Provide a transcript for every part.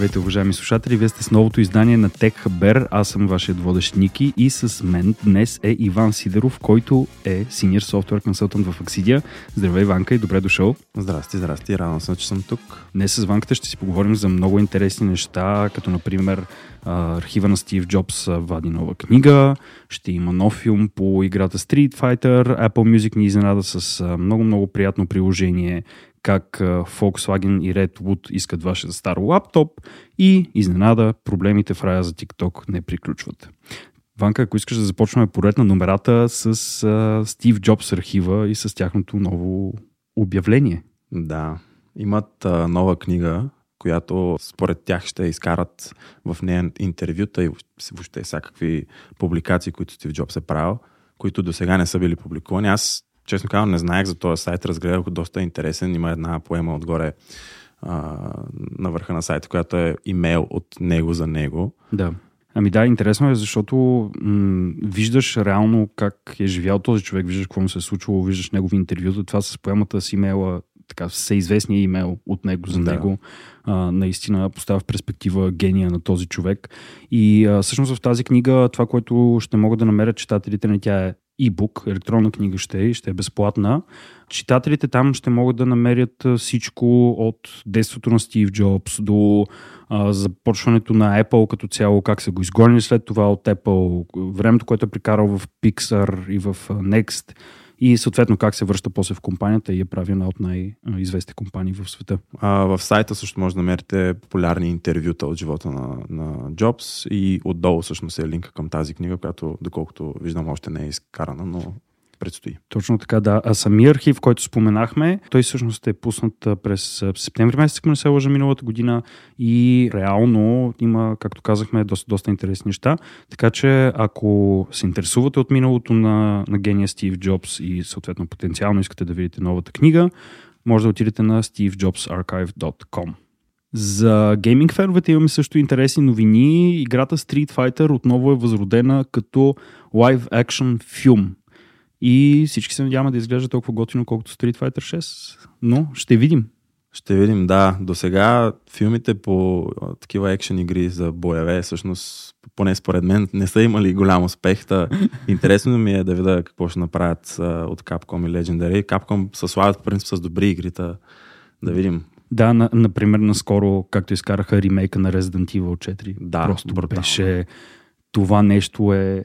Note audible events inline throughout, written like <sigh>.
Здравейте, уважаеми слушатели! Вие сте с новото издание на Tech Haber. Аз съм вашият водещ Ники и с мен днес е Иван Сидеров, който е Senior Software Consultant в Axidia. Здравей, Ванка, и добре дошъл! Здрасти, здрасти, радвам се, че съм тук. Днес с Ванката ще си поговорим за много интересни неща, като например архива на Стив Джобс вади нова книга, ще има нов филм по играта Street Fighter, Apple Music ни изненада с много-много приятно приложение, как Volkswagen и Redwood искат вашия стар лаптоп и изненада проблемите в рая за TikTok не приключват. Ванка, ако искаш да започваме поред на номерата с Стив Джобс архива и с тяхното ново обявление. Да, имат а, нова книга, която според тях ще изкарат в нея интервюта и въобще всякакви публикации, които Стив Джобс е правил, които до сега не са били публикувани. Аз, честно казвам, не знаех за този сайт, разгледах го доста интересен. Има една поема отгоре а, на върха на сайта, която е имейл от него за него. Да. Ами да, интересно е, защото м- виждаш реално как е живял този човек, виждаш какво му се е случило, виждаш негови интервюта. Това с поемата с имейла така всеизвестния имейл от него за да. него, а, наистина поставя в перспектива гения на този човек. И а, всъщност в тази книга това, което ще могат да намерят читателите на тя е e-book, електронна книга ще е, ще е безплатна. Читателите там ще могат да намерят всичко от детството на Стив Джобс до а, започването на Apple като цяло, как са го изгонили след това от Apple, времето, което е прикарал в Pixar и в Next и съответно как се връща после в компанията и е прави една от най-известните компании в света. А, в сайта също може да намерите популярни интервюта от живота на, на Джобс и отдолу всъщност е линка към тази книга, която доколкото виждам още не е изкарана, но предстои. Точно така, да. А самия архив, който споменахме, той всъщност е пуснат през септември месец, ако не се лъжа миналата година и реално има, както казахме, доста, доста интересни неща. Така че ако се интересувате от миналото на, на гения Стив Джобс и съответно потенциално искате да видите новата книга, може да отидете на stevejobsarchive.com. За гейминг феновете имаме също интересни новини. Играта Street Fighter отново е възродена като live action филм. И всички се надяваме да изглежда толкова готино, колкото Street Fighter 6. Но ще видим. Ще видим, да. До сега филмите по такива екшен игри за боеве, всъщност, поне според мен, не са имали голям успех. Та, <laughs> интересно ми е да видя какво ще направят а, от Capcom и Legendary. Capcom се славят в принцип с добри игри, та, да видим. Да, на, например, наскоро, както изкараха ремейка на Resident Evil 4. Да, Просто брутално. беше... Това нещо е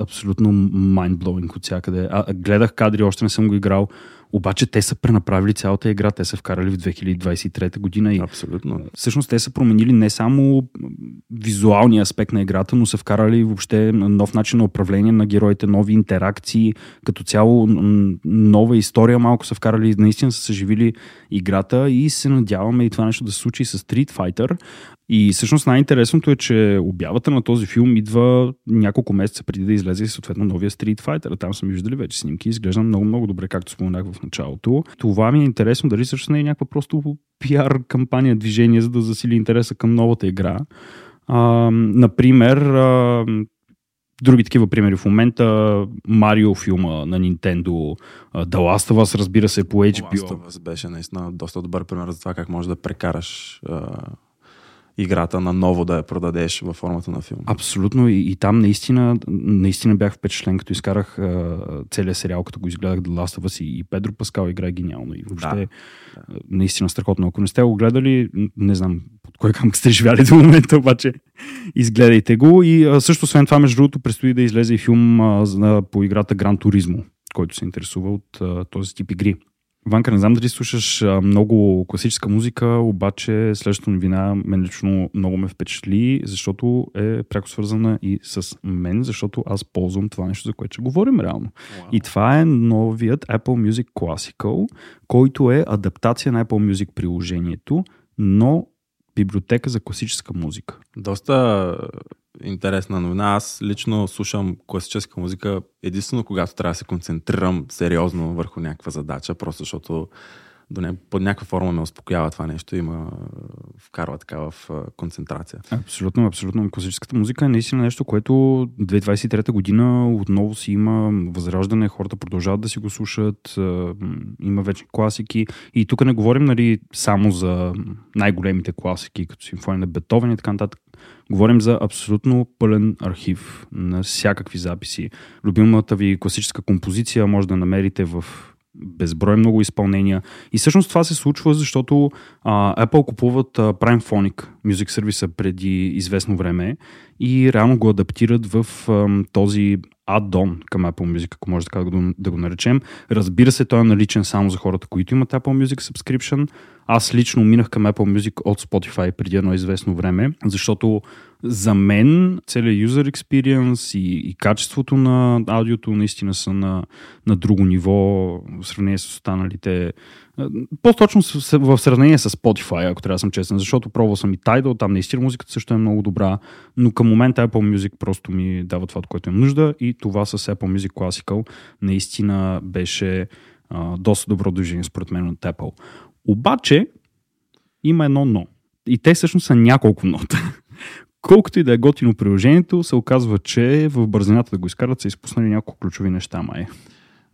абсолютно mindblowing от всякъде. А, гледах кадри, още не съм го играл, обаче те са пренаправили цялата игра, те са вкарали в 2023 година и Абсолютно. всъщност те са променили не само визуалния аспект на играта, но са вкарали въобще нов начин на управление на героите, нови интеракции, като цяло нова история малко са вкарали, наистина са съживили играта и се надяваме и това нещо да се случи с Street Fighter. И всъщност най-интересното е, че обявата на този филм идва няколко месеца преди да излезе съответно новия Street Fighter. Там сме виждали вече снимки, изглежда много, много добре, както споменах в началото. Това ми е интересно, дали също не е някаква просто пиар кампания, движение, за да засили интереса към новата игра. А, например, а, други такива примери в момента. Марио филма на Nintendo, The Last of Us, разбира се, по HBO. The Last of Us беше наистина доста добър пример за това как може да прекараш играта на ново да я продадеш във формата на филм. Абсолютно и, и там наистина, наистина бях впечатлен, като изкарах а, целият сериал, като го изгледах The Last of Us и, и Педро Паскал играе гениално и въобще да. наистина страхотно. Ако не сте го гледали, не знам под кой камък сте <laughs> живяли до момента, обаче изгледайте го и а, също освен това, между другото, предстои да излезе и филм а, по играта Гран Туризмо, който се интересува от а, този тип игри. Ванка, не знам дали слушаш а, много класическа музика, обаче следващата новина мен лично много ме впечатли, защото е пряко свързана и с мен, защото аз ползвам това нещо, за което ще говорим реално. Wow. И това е новият Apple Music Classical, който е адаптация на Apple Music приложението, но библиотека за класическа музика. Доста интересна новина. Аз лично слушам класическа музика единствено когато трябва да се концентрирам сериозно върху някаква задача, просто защото до не, под някаква форма ме успокоява това нещо и ме вкарва така в концентрация. Абсолютно, абсолютно. Класическата музика е наистина нещо, което 2023 година отново си има възраждане, хората продължават да си го слушат, има вече класики. И тук не говорим нали, само за най-големите класики, като симфония на Бетовен и така нататък. Говорим за абсолютно пълен архив на всякакви записи. Любимата ви класическа композиция може да намерите в безброй много изпълнения. И всъщност това се случва, защото а, Apple купуват а, Prime Phonic Music Service преди известно време и реално го адаптират в а, този add-on към Apple Music, ако може така да го, да го наречем. Разбира се, той е наличен само за хората, които имат Apple Music Subscription. Аз лично минах към Apple Music от Spotify преди едно известно време, защото за мен целият user experience и, и качеството на аудиото наистина са на, на друго ниво в сравнение с останалите. По-точно в сравнение с Spotify, ако трябва да съм честен, защото пробвал съм и Tidal, там наистина музиката също е много добра, но към момента Apple Music просто ми дава това, от което имам нужда и това с Apple Music Classical наистина беше а, доста добро движение според мен от Apple. Обаче има едно но. И те всъщност са няколко нота <laughs> колкото и да е готино приложението, се оказва, че в бързината да го изкарат са изпуснали няколко ключови неща, май.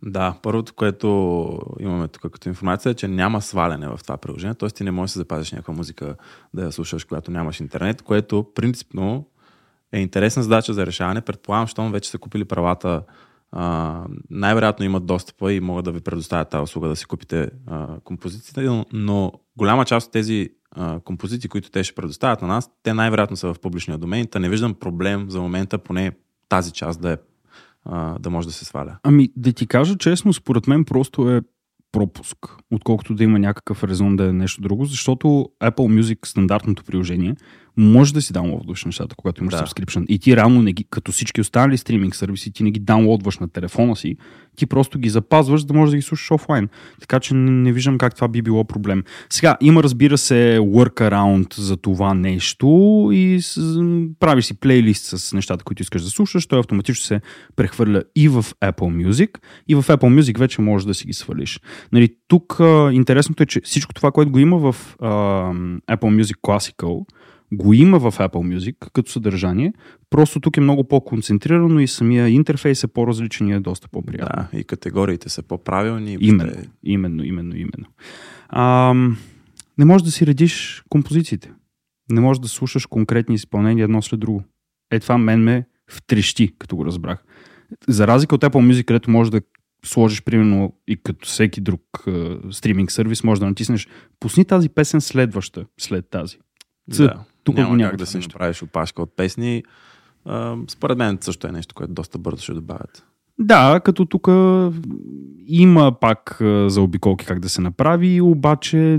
Да, първото, което имаме тук като информация е, че няма сваляне в това приложение, т.е. ти не можеш да запазиш някаква музика да я слушаш, когато нямаш интернет, което принципно е интересна задача за решаване. Предполагам, щом вече са купили правата, най-вероятно имат достъпа и могат да ви предоставят тази услуга да си купите а, композициите, но, голяма част от тези композиции, които те ще предоставят на нас, те най-вероятно са в публичния домен. Та не виждам проблем за момента, поне тази част да е да може да се сваля. Ами, да ти кажа честно, според мен просто е пропуск, отколкото да има някакъв резон да е нещо друго, защото Apple Music, стандартното приложение, може да си даунлоудваш нещата, когато имаш да. subscription. И ти реално, не ги, като всички останали стриминг сервиси, ти не ги даунлоудваш на телефона си, ти просто ги запазваш, за да можеш да ги слушаш офлайн. Така че не, не виждам как това би било проблем. Сега, има разбира се workaround за това нещо и с, правиш си плейлист с нещата, които искаш да слушаш, той автоматично се прехвърля и в Apple Music, и в Apple Music вече можеш да си ги свалиш. Нали, тук а, интересното е, че всичко това, което го има в а, Apple Music Classical, го има в Apple Music като съдържание, просто тук е много по-концентрирано и самия интерфейс е по-различен и е доста по-приятен. Да, и категориите са по-правилни. Именно, именно, именно, именно. А, не можеш да си редиш композициите. Не можеш да слушаш конкретни изпълнения едно след друго. Е, това мен ме втрещи, като го разбрах. За разлика от Apple Music, където можеш да сложиш, примерно, и като всеки друг uh, стриминг сервис, може да натиснеш, пусни тази песен следваща, след тази. Да. Тук няма, няма как да си направиш опашка от песни. А, според мен също е нещо, което доста бързо ще добавят. Да, като тук има пак за обиколки как да се направи, обаче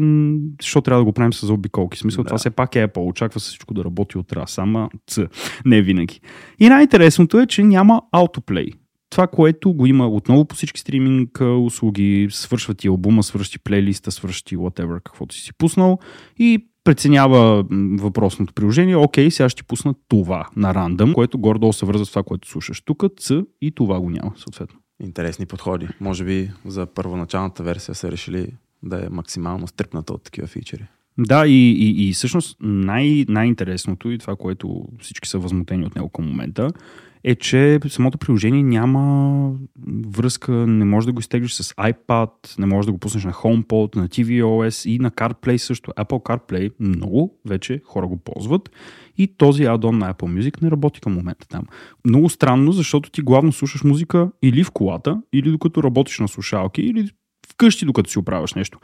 защо трябва да го правим с заобиколки? В смисъл, да. това все пак е Apple. Очаква се всичко да работи от раз, ама ц, не винаги. И най-интересното е, че няма автоплей. Това, което го има отново по всички стриминг услуги, свършва ти албума, свършва ти плейлиста, свършва ти whatever, каквото си си пуснал и преценява въпросното приложение, окей, сега ще пусна това на рандъм, което гордо се върза с това, което слушаш. Тук Ц и това го няма, съответно. Интересни подходи. Може би за първоначалната версия са решили да е максимално стрипната от такива фичери. Да, и, и, и всъщност най- най-интересното и това, което всички са възмутени от него към момента, е, че самото приложение няма връзка, не може да го изтеглиш с iPad, не може да го пуснеш на HomePod, на tvOS и на CarPlay също. Apple CarPlay много вече хора го ползват и този аддон на Apple Music не работи към момента там. Много странно, защото ти главно слушаш музика или в колата, или докато работиш на слушалки, или вкъщи, докато си оправяш нещо.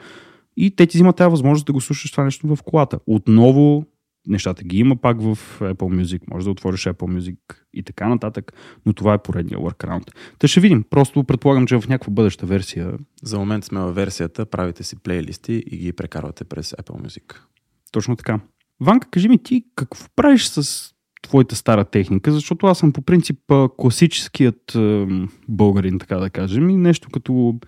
И те ти взимат тази възможност да го слушаш това нещо в колата. Отново нещата ги има пак в Apple Music, може да отвориш Apple Music и така нататък, но това е поредния workaround. Та ще видим, просто предполагам, че в някаква бъдеща версия... За момент сме във версията, правите си плейлисти и ги прекарвате през Apple Music. Точно така. Ванка, кажи ми ти, какво правиш с твоята стара техника, защото аз съм по принцип класическият българин, така да кажем, и нещо като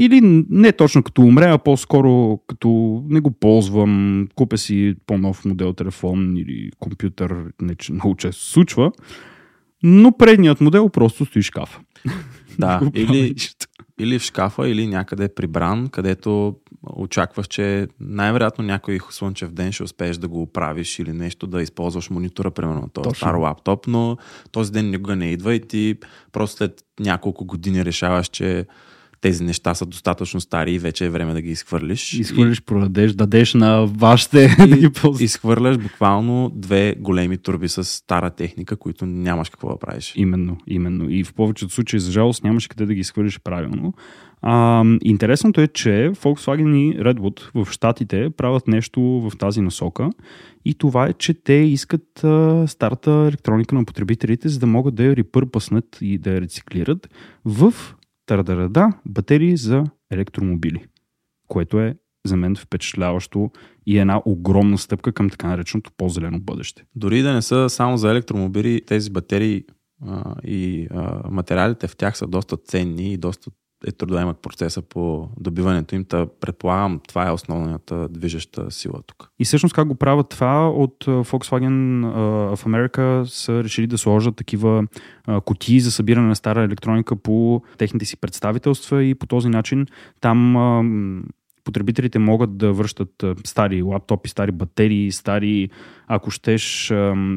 или не точно като умре, а по-скоро като не го ползвам, купя си по-нов модел телефон или компютър, не че много често случва, но предният модел просто стои шкаф. <laughs> Да, <laughs> или, или в шкафа, или някъде прибран, където очакваш, че най-вероятно някой слънчев ден ще успееш да го оправиш или нещо, да използваш монитора, примерно този стар лаптоп, но този ден никога не идва и ти просто след няколко години решаваш, че тези неща са достатъчно стари и вече е време да ги изхвърлиш. Изхвърлиш, и... продадеш, дадеш на вашите <laughs> и, да ги ползваш. Изхвърляш буквално две големи турби с стара техника, които нямаш какво да правиш. Именно, именно. И в повечето случаи, за жалост, нямаш къде да ги изхвърлиш правилно. А, интересното е, че Volkswagen и Redwood в Штатите правят нещо в тази насока и това е, че те искат а, старата електроника на потребителите, за да могат да я репърпаснат и да я рециклират в тарадарада, батерии за електромобили, което е за мен впечатляващо и една огромна стъпка към така нареченото по-зелено бъдеще. Дори да не са само за електромобили, тези батерии а, и а, материалите в тях са доста ценни и доста е трудоемък процеса по добиването им. Та предполагам, това е основната движеща сила тук. И всъщност как го правят това от Volkswagen в Америка са решили да сложат такива кутии за събиране на стара електроника по техните си представителства и по този начин там потребителите могат да връщат стари лаптопи, стари батерии, стари, ако щеш,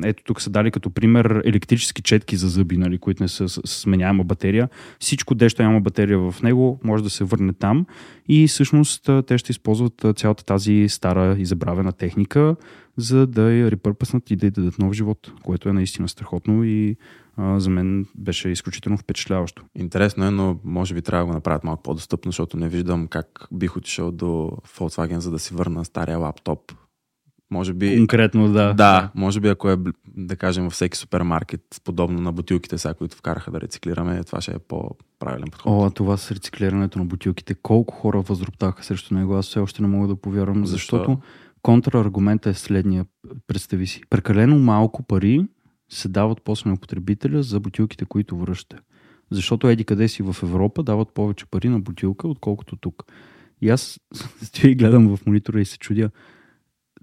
ето тук са дали като пример електрически четки за зъби, нали, които не са сменяема батерия. Всичко дещо няма батерия в него, може да се върне там и всъщност те ще използват цялата тази стара и забравена техника, за да я репърпаснат и да й дадат нов живот, което е наистина страхотно и за мен беше изключително впечатляващо. Интересно е, но може би трябва да го направят малко по-достъпно, защото не виждам как бих отишъл до Volkswagen, за да си върна стария лаптоп. Може би... Конкретно, да. Да, може би ако е, да кажем, във всеки супермаркет, подобно на бутилките сега, които вкараха да рециклираме, това ще е по-правилен подход. О, това с рециклирането на бутилките. Колко хора възроптаха срещу него? Аз все още не мога да повярвам, Защо? защото контраргумента е следния. Представи си. Прекалено малко пари се дават после на потребителя за бутилките, които връща. Защото еди къде си в Европа дават повече пари на бутилка, отколкото тук. И аз <laughs> стоя и гледам в монитора и се чудя,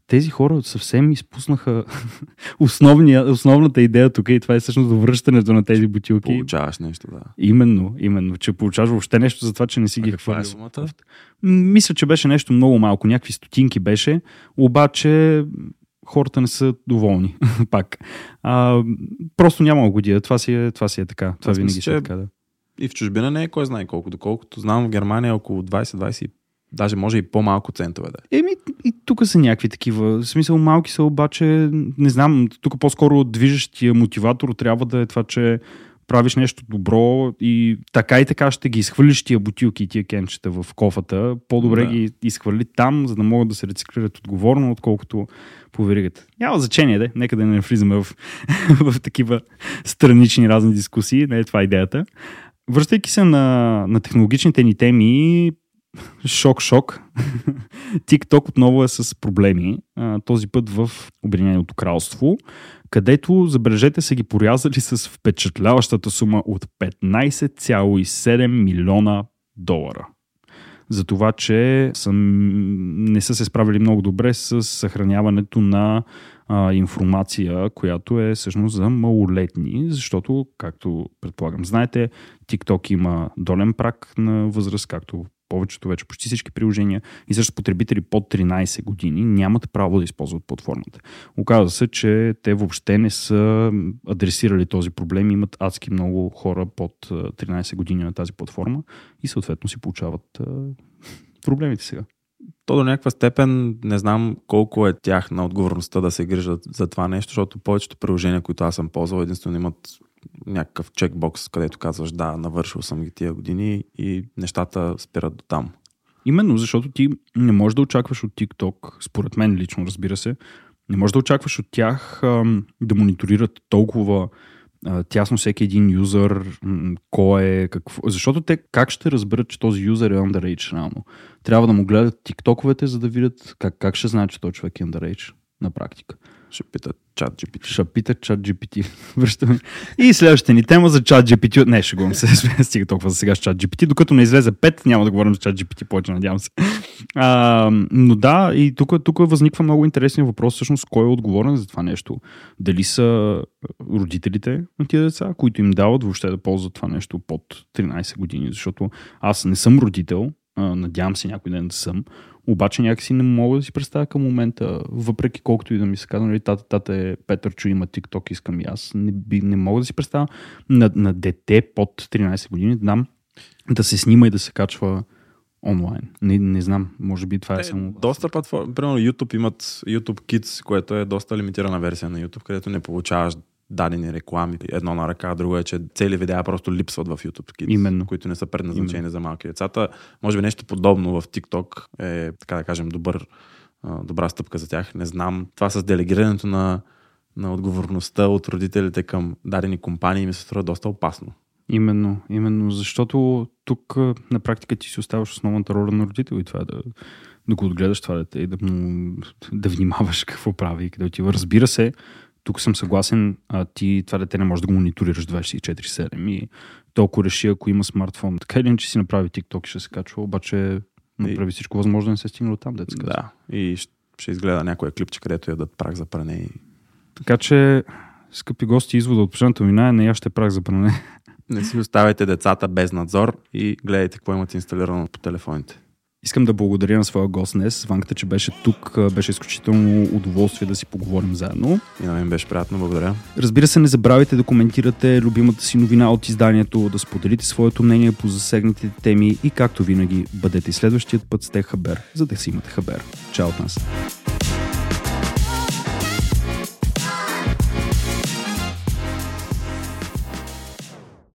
тези хора съвсем изпуснаха <laughs> основния, основната идея тук и това е всъщност връщането на тези бутилки. Получаваш нещо, да. Именно, именно, че получаваш въобще нещо за това, че не си а ги хвърляш. Е сумата? Мисля, че беше нещо много малко, някакви стотинки беше, обаче хората не са доволни. <laughs> Пак. А, просто няма година. Това си е, това си е така. Това Аз винаги мисля, си е така, да. И в чужбина не е кой знае колко. Доколкото знам в Германия е около 20-25 Даже може и по-малко центове да е. Еми, и тук са някакви такива. В смисъл, малки са обаче, не знам, тук по-скоро движещия мотиватор трябва да е това, че правиш нещо добро и така и така ще ги изхвърлиш тия бутилки и тия кенчета в кофата. По-добре да. ги изхвърли там, за да могат да се рециклират отговорно, отколкото по веригата. Няма значение, де. Нека да не влизаме в, <laughs> в такива странични разни дискусии. Не е това идеята. Връщайки се на, на технологичните ни теми, шок-шок. TikTok отново е с проблеми. Този път в Обединеното кралство, където, забележете, са ги порязали с впечатляващата сума от 15,7 милиона долара за това, че са, не са се справили много добре с съхраняването на а, информация, която е всъщност за малолетни, защото, както предполагам, знаете, TikTok има долен прак на възраст, както повечето вече, почти всички приложения и също потребители под 13 години нямат право да използват платформата. Оказва се, че те въобще не са адресирали този проблем, имат адски много хора под 13 години на тази платформа и съответно си получават проблемите сега. То до някаква степен не знам колко е тях на отговорността да се грижат за това нещо, защото повечето приложения, които аз съм ползвал, единствено имат някакъв чекбокс, където казваш да, навършил съм ги тия години и нещата спират до там. Именно, защото ти не можеш да очакваш от TikTok, според мен лично, разбира се, не можеш да очакваш от тях ам, да мониторират толкова а, тясно всеки един юзър, м- кой е, какво. Защото те как ще разберат, че този юзър е underage реално? Трябва да му гледат тиктоковете, за да видят как, как ще знаят, че този човек е underage на практика. Ще питат чат GPT. Ще питат чат GPT. <laughs> Връщаме. И следващата ни тема за чат GPT. Не, ще го се. Стига толкова за сега с чат GPT. Докато не излезе 5, няма да говорим за чат GPT повече, надявам се. А, но да, и тук, тук възниква много интересен въпрос, всъщност, кой е отговорен за това нещо. Дали са родителите на тия деца, които им дават въобще да ползват това нещо под 13 години, защото аз не съм родител, надявам се някой ден да съм, обаче някакси не мога да си представя към момента, въпреки колкото и да ми се казва, нали, тата, тата е Петър Чу, има TikTok, искам и аз. Не, би, не мога да си представя на, на дете под 13 години да дам да се снима и да се качва онлайн. Не, не знам, може би това е, е само... Доста платформи, примерно YouTube имат YouTube Kids, което е доста лимитирана версия на YouTube, където не получаваш дадени реклами. Едно на ръка, друго е, че цели видеа просто липсват в YouTube Kids, Именно. които не са предназначени Именно. за малки децата. Може би нещо подобно в TikTok е, така да кажем, добър, добра стъпка за тях. Не знам. Това с делегирането на, на отговорността от родителите към дадени компании ми се струва доста опасно. Именно, именно, защото тук на практика ти си оставаш основната роля на родител и това е да, да го отгледаш това дете и да, му, да внимаваш какво прави и къде отива. Разбира се, тук съм съгласен, а ти това дете не може да го мониторираш 24-7 и толкова реши, ако има смартфон. Така или че си направи TikTok и ще се качва, обаче направи всичко възможно да не се стигне от там, деца. Да, и ще изгледа някоя клипче, където ядат прах за пране. И... Така че, скъпи гости, извода от последната вина е не яще прах за пране. Не си оставяйте децата без надзор и гледайте какво имате инсталирано по телефоните. Искам да благодаря на своя гост днес, Ванката, че беше тук. Беше изключително удоволствие да си поговорим заедно. И на мен беше приятно, благодаря. Разбира се, не забравяйте да коментирате любимата си новина от изданието, да споделите своето мнение по засегнатите теми и както винаги, бъдете следващият път с Хабер, за да си имате Хабер. Чао от нас!